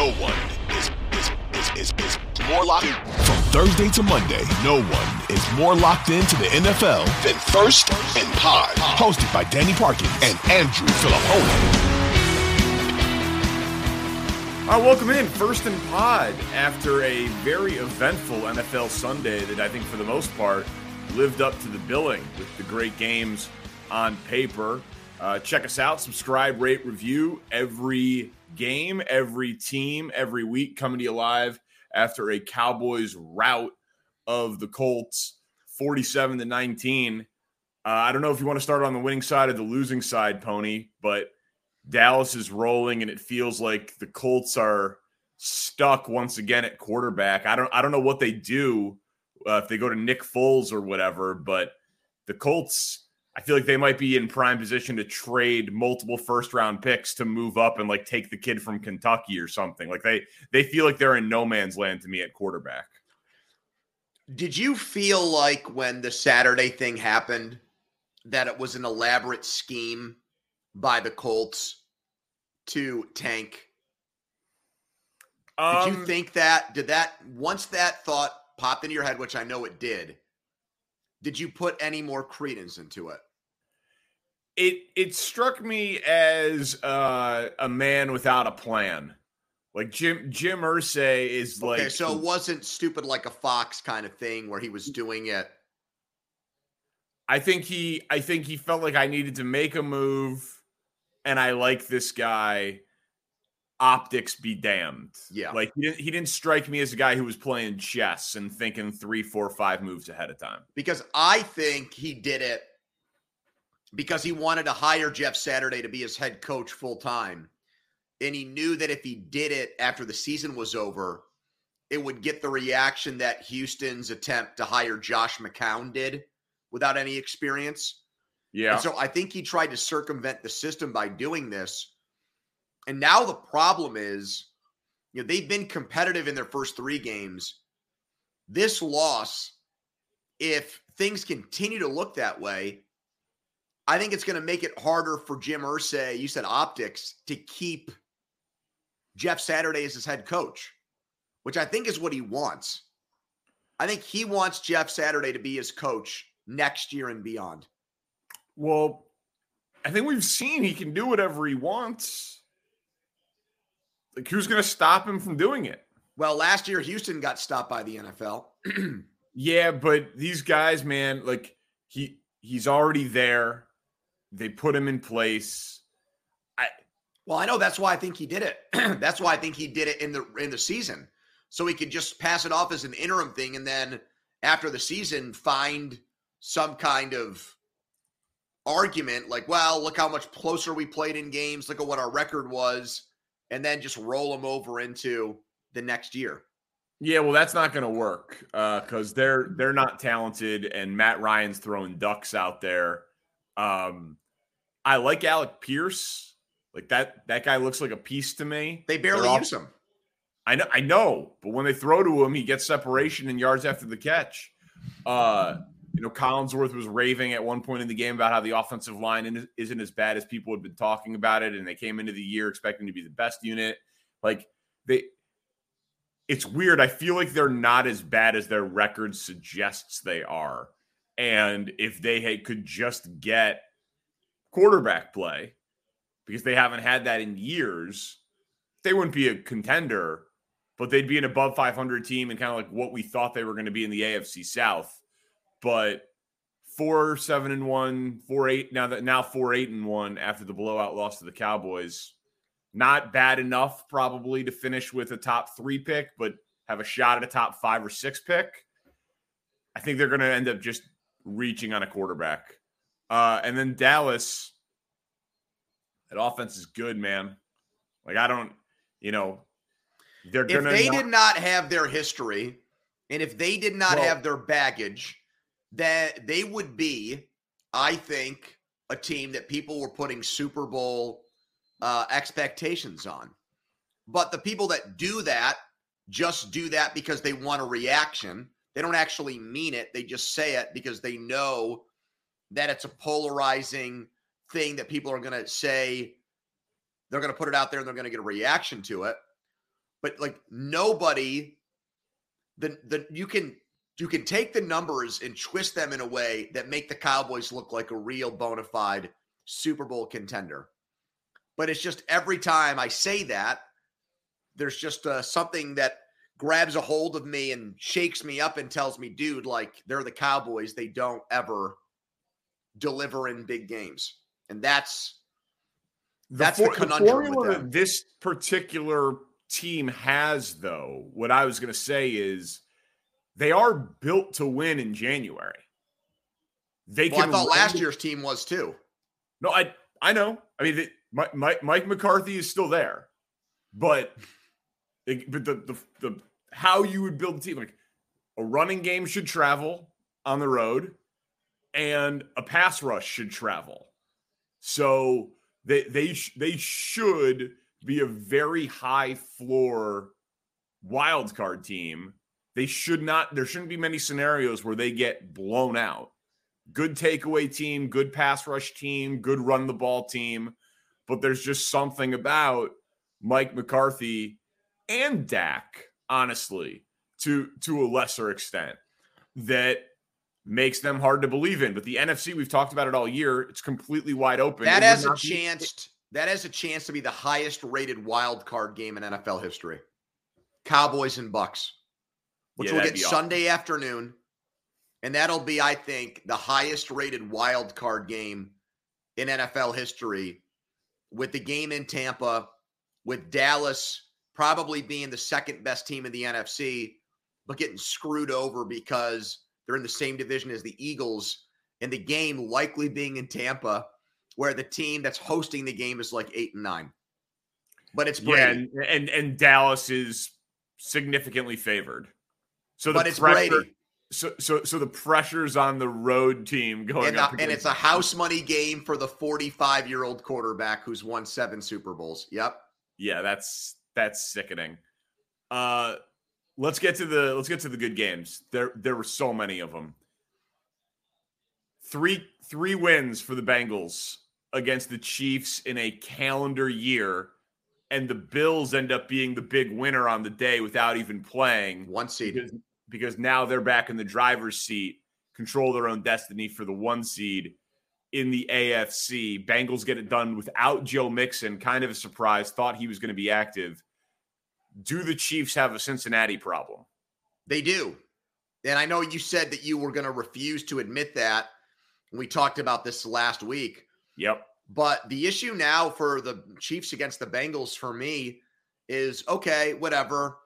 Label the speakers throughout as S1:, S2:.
S1: No one is, is, is, is, is more locked in. From Thursday to Monday, no one is more locked into the NFL than First and Pod. Hosted by Danny Parkin and Andrew Fillipponi.
S2: Uh, welcome in, First and Pod, after a very eventful NFL Sunday that I think, for the most part, lived up to the billing with the great games on paper. Uh, check us out, subscribe, rate, review every game, every team, every week coming to you live after a Cowboys rout of the Colts, 47 to 19. Uh, I don't know if you want to start on the winning side or the losing side, Pony, but Dallas is rolling, and it feels like the Colts are stuck once again at quarterback. I don't, I don't know what they do uh, if they go to Nick Foles or whatever, but the Colts I feel like they might be in prime position to trade multiple first round picks to move up and like take the kid from Kentucky or something. Like they they feel like they're in no man's land to me at quarterback.
S3: Did you feel like when the Saturday thing happened that it was an elaborate scheme by the Colts to tank? Um, did you um, think that? Did that once that thought popped into your head, which I know it did? Did you put any more credence into it?
S2: It it struck me as uh, a man without a plan. Like Jim Jim Irsay is like
S3: Okay, so it wasn't stupid like a fox kind of thing where he was doing it.
S2: I think he I think he felt like I needed to make a move and I like this guy optics be damned.
S3: Yeah.
S2: Like he didn't he didn't strike me as a guy who was playing chess and thinking three, four, five moves ahead of time.
S3: Because I think he did it because he wanted to hire Jeff Saturday to be his head coach full time. And he knew that if he did it after the season was over, it would get the reaction that Houston's attempt to hire Josh McCown did without any experience.
S2: Yeah.
S3: And so I think he tried to circumvent the system by doing this and now the problem is, you know, they've been competitive in their first three games. This loss, if things continue to look that way, I think it's going to make it harder for Jim Irsay, you said optics, to keep Jeff Saturday as his head coach, which I think is what he wants. I think he wants Jeff Saturday to be his coach next year and beyond.
S2: Well, I think we've seen he can do whatever he wants. Like, who's going to stop him from doing it?
S3: Well, last year Houston got stopped by the NFL.
S2: yeah, but these guys, man, like he he's already there. They put him in place.
S3: I well, I know that's why I think he did it. that's why I think he did it in the in the season, so he could just pass it off as an interim thing, and then after the season, find some kind of argument like, well, look how much closer we played in games. Look at what our record was and then just roll them over into the next year.
S2: Yeah, well, that's not going to work because uh, they're they're not talented, and Matt Ryan's throwing ducks out there. Um, I like Alec Pierce, like that. That guy looks like a piece to me.
S3: They barely all, use him.
S2: I know, I know, but when they throw to him, he gets separation and yards after the catch. Uh, you know, Collinsworth was raving at one point in the game about how the offensive line isn't as bad as people had been talking about it, and they came into the year expecting to be the best unit. Like they, it's weird. I feel like they're not as bad as their record suggests they are. And if they had, could just get quarterback play, because they haven't had that in years, they wouldn't be a contender, but they'd be an above 500 team and kind of like what we thought they were going to be in the AFC South but four seven and one, four eight now that now four eight and one after the blowout loss to the Cowboys. Not bad enough, probably, to finish with a top three pick, but have a shot at a top five or six pick. I think they're going to end up just reaching on a quarterback. Uh, and then Dallas, that offense is good, man. Like I don't, you know, they're
S3: if they
S2: not-
S3: did not have their history and if they did not
S2: Well-
S3: have their baggage, that they would be, I think, a team that people were putting Super Bowl uh, expectations on. But the people that do that just do that because they want a reaction. They don't actually mean it. They just say it because they know that it's a polarizing thing that people are going to say. They're going to put it out there and they're going to get a reaction to it. But like nobody, the the you can you can take the numbers and twist them in a way that make the Cowboys look like a real bona fide Super Bowl contender. But it's just every time I say that, there's just uh, something that grabs a hold of me and shakes me up and tells me, dude, like they're the Cowboys. They don't ever deliver in big games. And that's that's the
S2: for-
S3: conundrum with
S2: formula that this particular team has, though, what I was going to say is they are built to win in January. They
S3: well, I
S2: can
S3: thought
S2: run
S3: last year's team was too.
S2: No, I I know. I mean, Mike Mike McCarthy is still there, but it- but the, the the how you would build a team like a running game should travel on the road, and a pass rush should travel. So they they they should be a very high floor wild card team. They should not. There shouldn't be many scenarios where they get blown out good takeaway team, good pass rush team, good run the ball team. But there's just something about Mike McCarthy and Dak, honestly, to to a lesser extent, that makes them hard to believe in. But the NFC, we've talked about it all year. It's completely wide open.
S3: That
S2: It
S3: has a
S2: not be-
S3: chance. That has a chance to be the highest rated wild card game in NFL history. Cowboys and Bucs, which
S2: Yeah,
S3: we'll get
S2: be awesome.
S3: Sunday afternoon, and that'll be, I think, the highest rated wild card game in NFL history. With the game in Tampa, with Dallas probably being the second best team in the NFC, but getting screwed over because they're in the same division as the Eagles, and the game likely being in Tampa where the team that's hosting the game is like eight and nine. But it's Brady.
S2: Yeah, and, and and Dallas is significantly favored. So the
S3: but it's
S2: pressure,
S3: Brady.
S2: So so so the pressure's on the road team going
S3: And,
S2: up,
S3: the- and it's a house money game for the 45 year old quarterback who's won seven Super Bowls. Yep.
S2: Yeah, that's that's sickening. Uh let's get to the let's get to the good games. There there were so many of them. Three three wins for the Bengals against the Chiefs in a calendar year and the Bills end up being the big winner on the day without even playing
S3: One seed.
S2: Because now they're back in the driver's seat, control their own destiny for the one seed in the AFC. Bengals get it done without Joe Mixon, kind of a surprise. Thought he was going to be active. Do the Chiefs have a Cincinnati problem?
S3: They do. And I know you said that you were going to refuse to admit that. We talked about this last week.
S2: Yep.
S3: But the issue now for the Chiefs against the Bengals for me is okay, whatever.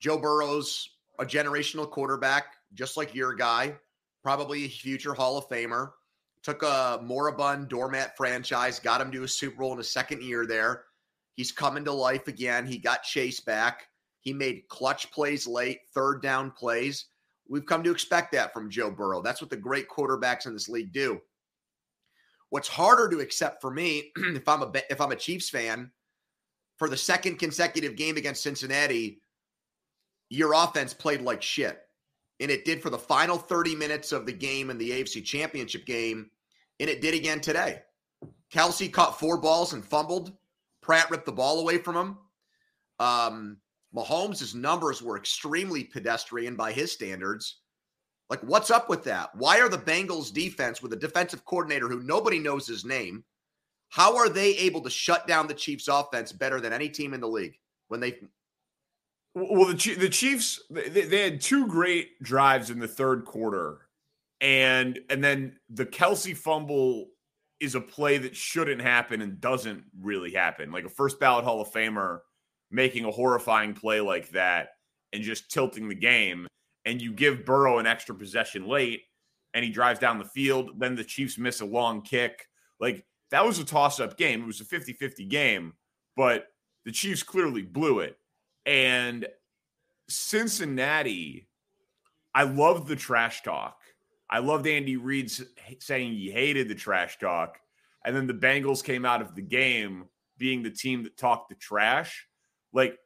S3: Joe Burrow's a generational quarterback, just like your guy, probably a future Hall of Famer. Took a moribund doormat franchise, got him to a Super Bowl in his second year there. He's coming to life again. He got Chase back. He made clutch plays late, third down plays. We've come to expect that from Joe Burrow. That's what the great quarterbacks in this league do. What's harder to accept for me, if I'm a if I'm a Chiefs fan, for the second consecutive game against Cincinnati, your offense played like shit, and it did for the final 30 minutes of the game in the AFC Championship game, and it did again today. Kelce caught four balls and fumbled. Pratt ripped the ball away from him. Um, Mahomes' numbers were extremely pedestrian by his standards. Like, what's up with that? Why are the Bengals defense with a defensive coordinator who nobody knows his name? How are they able to shut down the Chiefs' offense better than any team in the league when they?
S2: Well, the the Chiefs they, they had two great drives in the third quarter, and and then the Kelce fumble is a play that shouldn't happen and doesn't really happen. Like a first ballot Hall of Famer making a horrifying play like that and just tilting the game, and you give Burrow an extra possession late, and he drives down the field. Then the Chiefs miss a long kick. Like that was a toss up game. It was a 50 50 game, but the Chiefs clearly blew it. And Cincinnati, I love the trash talk. I loved Andy Reid saying he hated the trash talk. And then the Bengals came out of the game being the team that talked the trash. Like,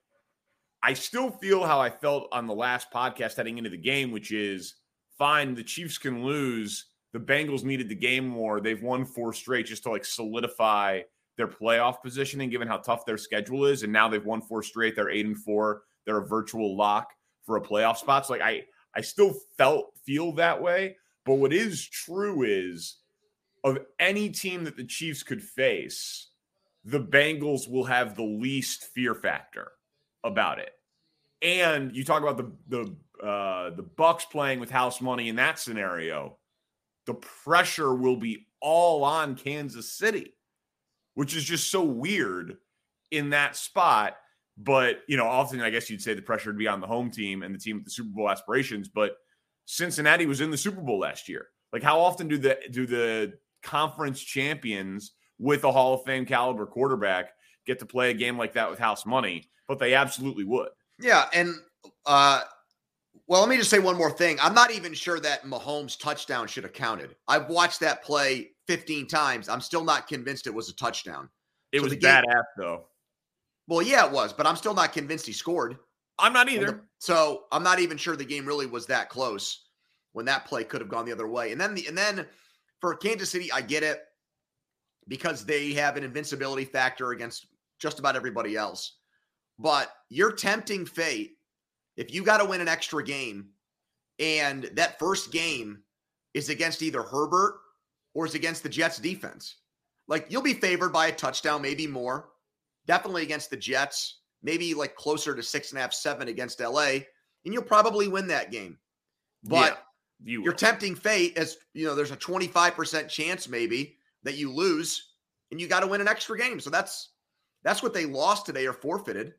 S2: I still feel how I felt on the last podcast heading into the game, which is fine, the Chiefs can lose. The Bengals needed the game more. They've won four straight just to like solidify their playoff positioning, given how tough their schedule is. And now they've won four straight. They're eight and four. They're a virtual lock for a playoff spot. So like I I still felt feel that way. But what is true is of any team that the Chiefs could face, the Bengals will have the least fear factor about it. And you talk about the the uh, the Bucs playing with house money in that scenario, the pressure will be all on Kansas City, which is just so weird in that spot. But you know, often I guess you'd say the pressure would be on the home team and the team with the Super Bowl aspirations. But Cincinnati was in the Super Bowl last year. Like, how often do the do the conference champions with a Hall of Fame caliber quarterback get to play a game like that with house money? But they absolutely would.
S3: Yeah, and uh, well, let me just say one more thing. I'm not even sure that Mahomes' touchdown should have counted. I've watched that play 15 times. I'm still not convinced it was a touchdown.
S2: It so was badass game, though.
S3: Well, yeah, it was, but I'm still not convinced he scored.
S2: I'm not either. The,
S3: so I'm not even sure the game really was that close when that play could have gone the other way. And then the and then for Kansas City, I get it because they have an invincibility factor against just about everybody else. But you're tempting fate if you got to win an extra game and that first game is against either Herbert or is against the Jets defense. Like you'll be favored by a touchdown, maybe more. Definitely against the Jets, maybe like closer to six and a half, seven against LA, and you'll probably win that game. But yeah, you are tempting fate as you know, there's a 25% chance maybe that you lose and you got to win an extra game. So that's that's what they lost today or forfeited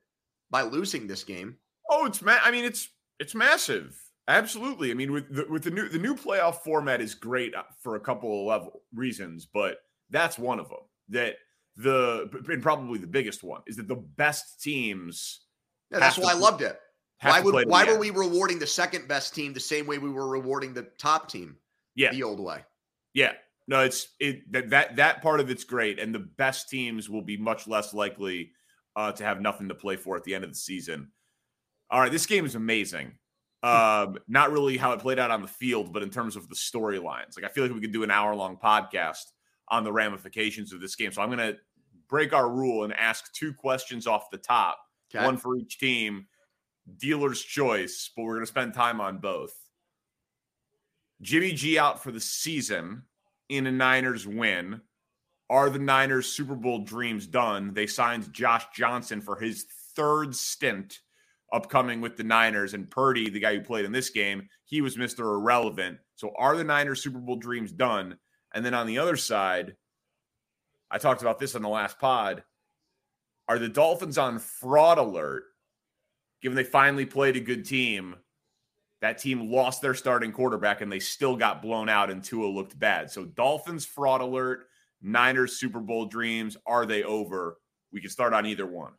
S3: by losing this game.
S2: Oh, it's ma- I mean, it's it's massive. Absolutely. I mean, with the, with the new the new playoff format is great uh, for a couple of level reasons, but that's one of them. That the and probably the biggest one is that the best teams.
S3: Yeah, that's why I loved it. Why would why were we rewarding the second best team the same way we were rewarding the top team?
S2: Yeah,
S3: the old way.
S2: Yeah, no, it's it that that that part of it's great, and the best teams will be much less likely uh, to have nothing to play for at the end of the season. All right, this game is amazing. Um, not really how it played out on the field, but in terms of the storylines. Like I feel like we could do an hour long podcast on the ramifications of this game. So I'm going to break our rule and ask two questions off the top, okay. one for each team, dealer's choice, but we're going to spend time on both. Jimmy G out for the season in a Niners win. Are the Niners Super Bowl dreams done? They signed Josh Johnson for his third stint upcoming with the Niners. And Purdy, the guy who played in this game, he was Mr. Irrelevant. So are the Niners Super Bowl dreams done? And then on the other side, I talked about this on the last pod. Are the Dolphins on fraud alert? Given they finally played a good team, that team lost their starting quarterback and they still got blown out and Tua looked bad. So Dolphins fraud alert, Niners Super Bowl dreams, are they over? We can start on either one.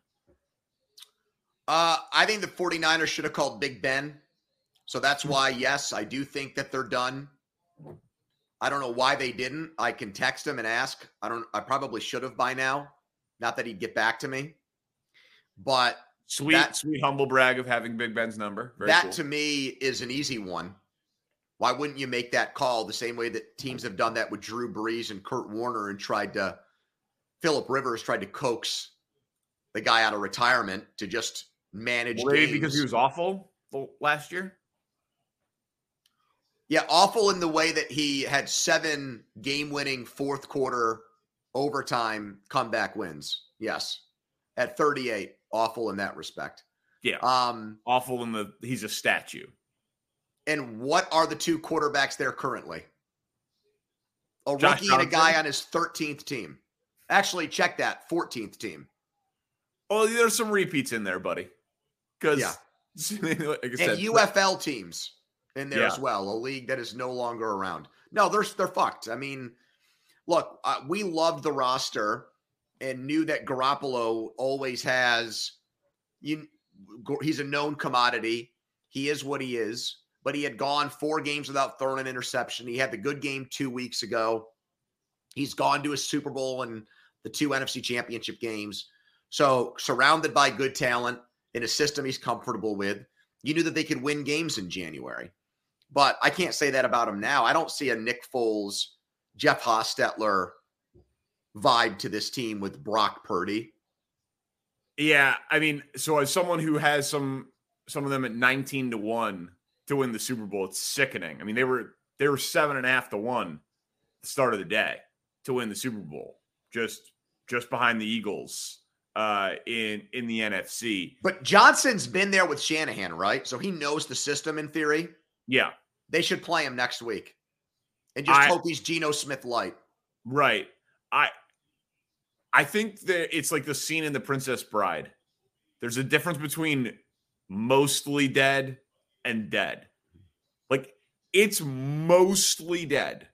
S3: Uh, I think the 49ers should have called Big Ben. So that's why, yes, I do think that they're done. I don't know why they didn't. I can text him and ask. I don't I probably should have by now. Not that he'd get back to me. But
S2: sweet, that, sweet humble brag of having Big Ben's number.
S3: Very that cool. to me is an easy one. Why wouldn't you make that call the same way that teams have done that with Drew Brees and Kurt Warner and tried to Philip Rivers tried to coax the guy out of retirement to just manage
S2: Maybe because he was awful last year.
S3: Yeah, awful in the way that he had seven game-winning fourth quarter overtime comeback wins. Yes, at 38, awful in that respect.
S2: Yeah, um, awful in the he's a statue.
S3: And what are the two quarterbacks there currently? A Josh rookie Johnson. and a guy on his 13th team. Actually, check that 14th team.
S2: Oh, there's some repeats in there, buddy. Because yeah.
S3: like and said, UFL teams in there yeah. as well, a league that is no longer around. No, they're they're fucked. I mean, look, uh, we loved the roster, and knew that Garoppolo always has you he's a known commodity. He is what he is, but he had gone four games without throwing an interception. He had the good game 2 weeks ago. He's gone to a Super Bowl and the two NFC championship games. So, surrounded by good talent in a system he's comfortable with, you knew that they could win games in January. But I can't say that about him now. I don't see a Nick Foles, Jeff Hostetler vibe to this team with Brock Purdy.
S2: Yeah, I mean, so as someone who has some some of them at 19 to 1 to win the Super Bowl, it's sickening. I mean, they were they were seven and a half to one the start of the day to win the Super Bowl. Just just behind the Eagles uh in in the NFC.
S3: But Johnson's been there with Shanahan, right? So he knows the system in theory.
S2: Yeah.
S3: They should play him next week. And just I, hope he's Geno Smith light.
S2: Right. I I think that it's like the scene in The Princess Bride. There's a difference between mostly dead and dead. Like it's mostly dead,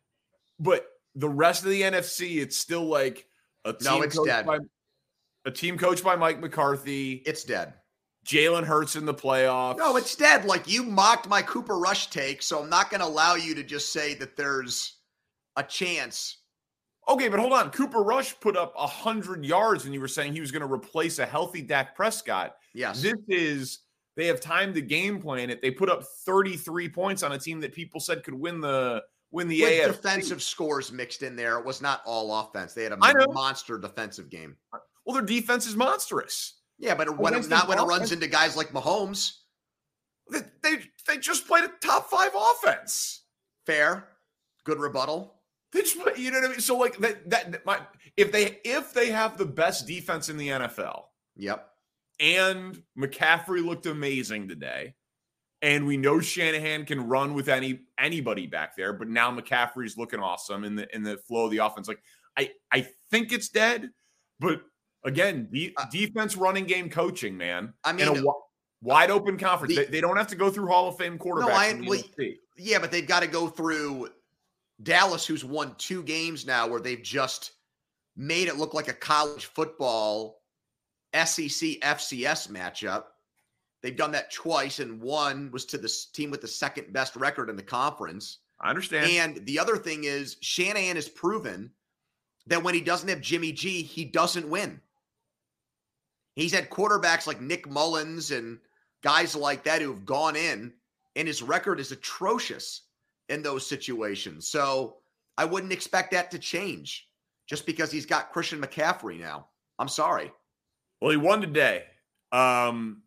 S2: but the rest of the NFC, it's still like a team
S3: no, it's dead.
S2: By, a team coached by Mike McCarthy.
S3: It's dead.
S2: Jalen Hurts in the playoffs.
S3: No, it's dead. Like you mocked my Cooper Rush take, so I'm not going to allow you to just say that there's a chance
S2: Okay, but hold on. Cooper Rush put up 100 yards and you were saying he was going to replace a healthy Dak Prescott.
S3: Yes.
S2: This is, they have time to game plan it. They put up 33 points on a team that people said could win the win the With
S3: defensive scores mixed in there. It was not all offense. They had a monster defensive game.
S2: Well, their defense is monstrous.
S3: Yeah, but when it, not when it runs into guys like Mahomes.
S2: They, they, they just played a top five offense.
S3: Fair. Good rebuttal.
S2: They just, you know what I mean? So like that that my if they if they have the best defense in the NFL.
S3: Yep.
S2: And McCaffrey looked amazing today. And we know Shanahan can run with any anybody back there, but now McCaffrey's looking awesome in the in the flow of the offense. Like I I think it's dead, but again, the uh, defense running game coaching, man.
S3: I mean,
S2: a wide open conference. The, they, they, don't have to go through Hall of Fame quarterbacks. No, I,
S3: yeah, but they've got to go through Dallas, who's won two games now where they've just made it look like a college football SEC FCS matchup. They've done that twice, and one was to the team with the second best record in the conference.
S2: I understand.
S3: And the other thing is, Shanahan has proven that when he doesn't have Jimmy G, he doesn't win. He's had quarterbacks like Nick Mullens and guys like that who have gone in, and his record is atrocious in those situations. So I wouldn't expect that to change just because he's got Christian McCaffrey now. I'm sorry.
S2: Well, he won today. Um,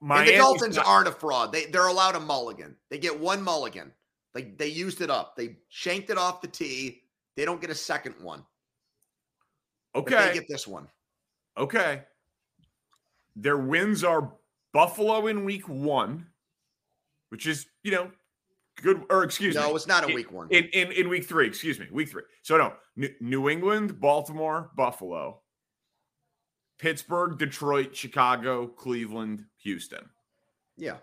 S3: and the Dolphins aren't a fraud. They they're allowed a mulligan. They get one mulligan. They they used it up. They shanked it off the tee. They don't get a second one.
S2: Okay.
S3: But they get this one.
S2: Okay. Their wins are Buffalo in week one, which is, you know, good or excuse
S3: no,
S2: me.
S3: No, it's not a week one.
S2: In, in in week three, excuse me, week three. So no, New England, Baltimore, Buffalo, Pittsburgh, Detroit, Chicago, Cleveland, Houston.
S3: Yeah.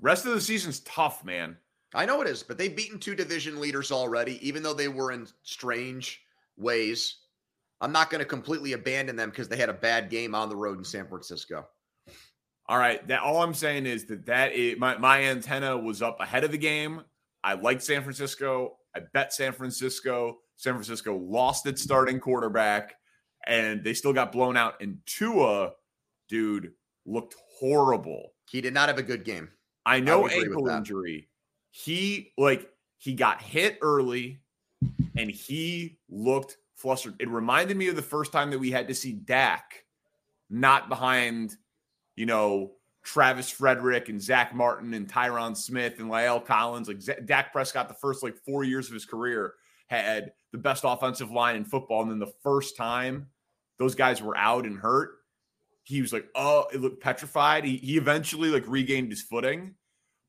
S2: Rest of the season's tough, man.
S3: I know it is, but they've beaten two division leaders already, even though they were in strange ways. I'm not going to completely abandon them because they had a bad game on the road in San Francisco.
S2: All right. That all I'm saying is that that is, my my antenna was up ahead of the game. I liked San Francisco. I bet San Francisco. San Francisco lost its starting quarterback, and they still got blown out. And Tua, dude, looked horrible.
S3: He did not have a good game.
S2: I know I ankle injury. He like he got hit early, and he looked flustered. It reminded me of the first time that we had to see Dak not behind you know, Travis Frederick and Zach Martin and Tyron Smith and La'el Collins. Like Z- Dak Prescott, the first like four years of his career, had the best offensive line in football. And then the first time those guys were out and hurt, he was like, oh, it looked petrified. He, he eventually like regained his footing,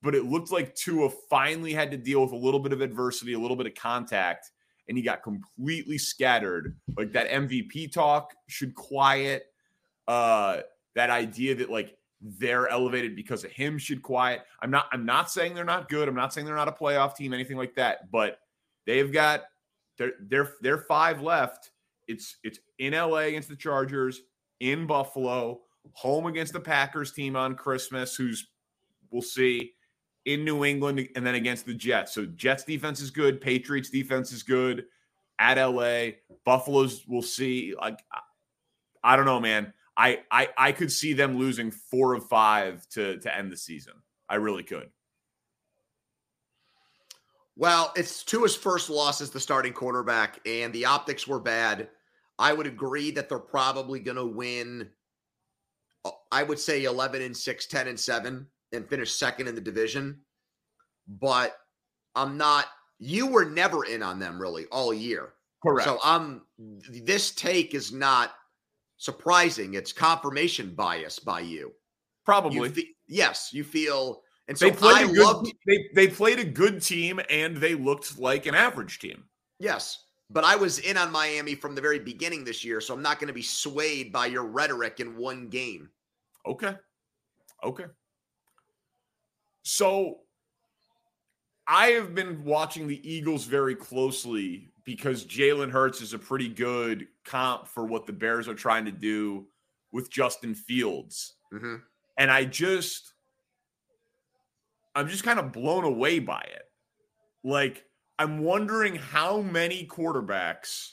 S2: but it looked like Tua finally had to deal with a little bit of adversity, a little bit of contact, and he got completely scattered. Like that MVP talk should quiet. Uh, that idea that like they're elevated because of him should quiet. I'm not I'm not saying they're not good. I'm not saying they're not a playoff team, anything like that, but they've got they're they're they're five left it's it's in LA against the Chargers, in Buffalo, home against the Packers team on Christmas, who's we'll see, in New England, and then against the Jets. So Jets defense is good, Patriots defense is good at LA. Buffalo's we'll see. Like I don't know, man. I I I could see them losing four of five to to end the season. I really could.
S3: Well, it's Tua's first loss as the starting quarterback, and the optics were bad. I would agree that they're probably going to win. Uh, I would say 11 and 6, 10 and 7, and finish second in the division. But I'm not, you were never in on them really all year.
S2: Correct.
S3: So I'm, this take is not surprising. It's confirmation bias by you.
S2: Probably.
S3: You fe- yes, you feel and so
S2: they played
S3: I
S2: a good,
S3: loved
S2: they, they played a good team and they looked like an average team.
S3: Yes. But I was in on Miami from the very beginning this year, so I'm not going to be swayed by your rhetoric in one game.
S2: Okay. Okay. So I have been watching the Eagles very closely because Jalen Hurts is a pretty good comp for what the Bears are trying to do with Justin Fields.
S3: Mm-hmm.
S2: And I just I'm just kind of blown away by it. Like, I'm wondering how many quarterbacks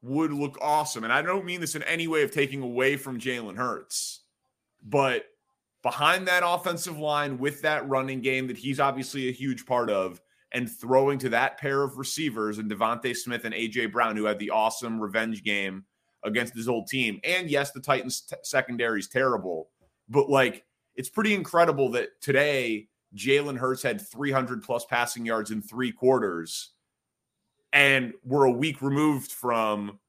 S2: would look awesome. And I don't mean this in any way of taking away from Jalen Hurts, but behind that offensive line with that running game that he's obviously a huge part of, and throwing to that pair of receivers and DeVonta Smith and AJ Brown, who had the awesome revenge game against his old team. And yes, the Titans t- secondary is terrible, but like it's pretty incredible that today Jalen Hurts had 300 plus passing yards in three quarters, and we're a week removed from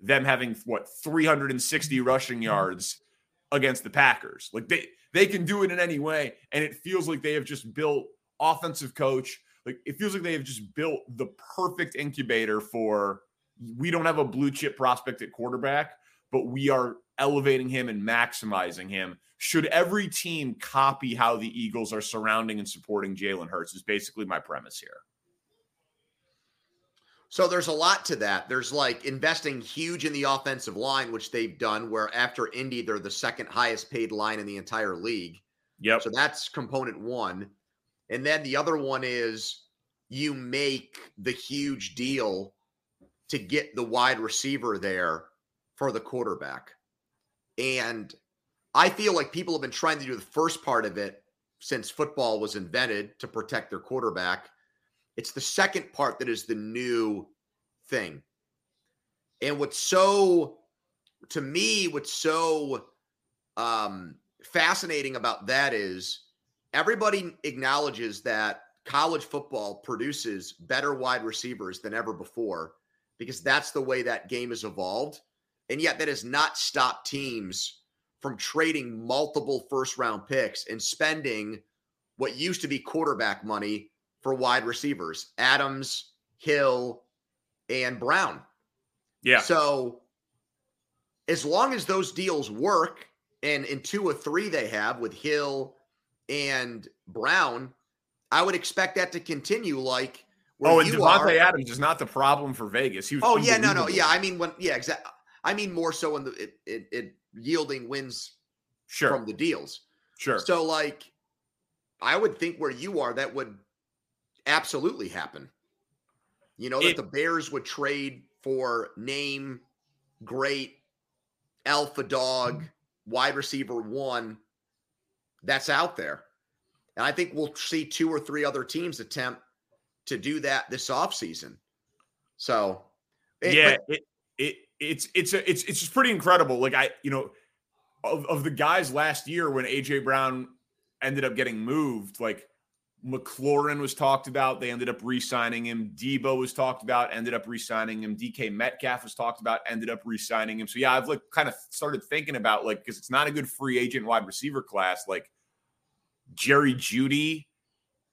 S2: them having what 360 rushing mm-hmm. yards against the Packers. Like they they can do it in any way, and it feels like they have just built offensive coach. Like it feels like they have just built the perfect incubator for. We don't have a blue chip prospect at quarterback, but we are elevating him and maximizing him should every team copy how the Eagles are surrounding and supporting Jalen Hurts? Is basically my premise here.
S3: So there's a lot to that. There's like investing huge in the offensive line, which they've done, where after Indy, they're the second highest paid line in the entire league.
S2: Yep.
S3: So that's component one. And then the other one is you make the huge deal to get the wide receiver there for the quarterback. And I feel like people have been trying to do the first part of it since football was invented to protect their quarterback. It's the second part that is the new thing. And what's so, to me, what's so um, fascinating about that is everybody acknowledges that college football produces better wide receivers than ever before because that's the way that game has evolved. And yet, that has not stopped teams from trading multiple first round picks and spending what used to be quarterback money for wide receivers Adams, Hill, and Brown.
S2: Yeah.
S3: So as long as those deals work, and in two or three they have with Hill and Brown, I would expect that to continue. Like,
S2: oh, and Davante Adams is not the problem for Vegas. He
S3: oh yeah, no, no, yeah. I mean, when yeah, exactly. I mean more so in the it, it, it yielding wins
S2: sure.
S3: from the deals.
S2: Sure.
S3: So, like, I would think where you are, that would absolutely happen. You know, that it, the Bears would trade for name, great, alpha dog, wide receiver one that's out there. And I think we'll see two or three other teams attempt to do that this offseason. So,
S2: it, yeah, but, it, it, it's it's a, it's it's just pretty incredible. Like I, you know, of, of the guys last year when AJ Brown ended up getting moved, like McLaurin was talked about. They ended up re-signing him. Deebo was talked about, ended up re-signing him. DK Metcalf was talked about, ended up re-signing him. So yeah, I've like kind of started thinking about like because it's not a good free agent wide receiver class. Like Jerry Jeudy,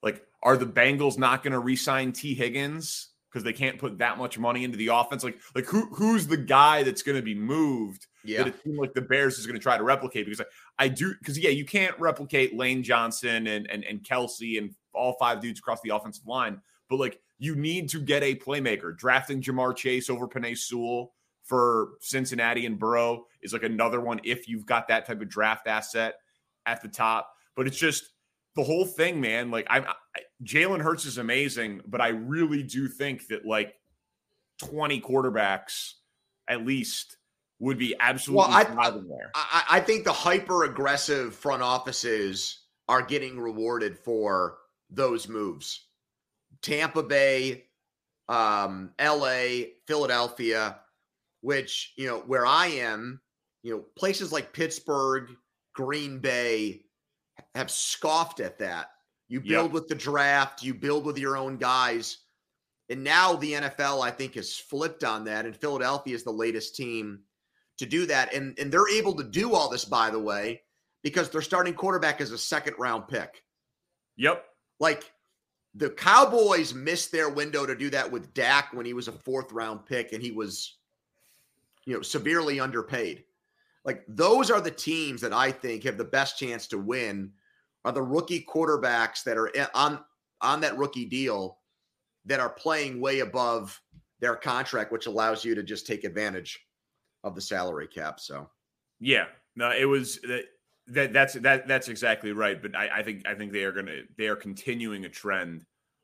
S2: like are the Bengals not going to re-sign Tee Higgins because they can't put that much money into the offense? Like like who who's the guy that's going to be moved?
S3: yeah.
S2: that it seemed like the Bears is going to try to replicate because I, I do because yeah, you can't replicate Lane Johnson and, and and Kelce and all five dudes across the offensive line, but like you need to get a playmaker. Drafting Ja'Marr Chase over Penei Sewell for Cincinnati and Burrow is like another one if you've got that type of draft asset at the top. But it's just the whole thing, man. Like I'm Jalen Hurts is amazing, but I really do think that like 20 quarterbacks at least would be absolutely well, I, there.
S3: I, I think the hyper aggressive front offices are getting rewarded for those moves. Tampa Bay, um, LA, Philadelphia, which, you know, where I am, you know, places like Pittsburgh, Green Bay have scoffed at that. You build yep. with the draft, you build with your own guys. And now the NFL, I think, has flipped on that. And Philadelphia is the latest team to do that. And, and they're able to do all this, by the way, because their starting quarterback is a second round pick.
S2: Yep.
S3: Like the Cowboys missed their window to do that with Dak when he was a fourth round pick and he was, you know, severely underpaid. Like those are the teams that I think have the best chance to win are the rookie quarterbacks that are on on that rookie deal that are playing way above their contract, which allows you to just take advantage of the salary cap. So,
S2: yeah, no, it was that, that that's that that's exactly right. But I, I think I think they are gonna they are continuing a trend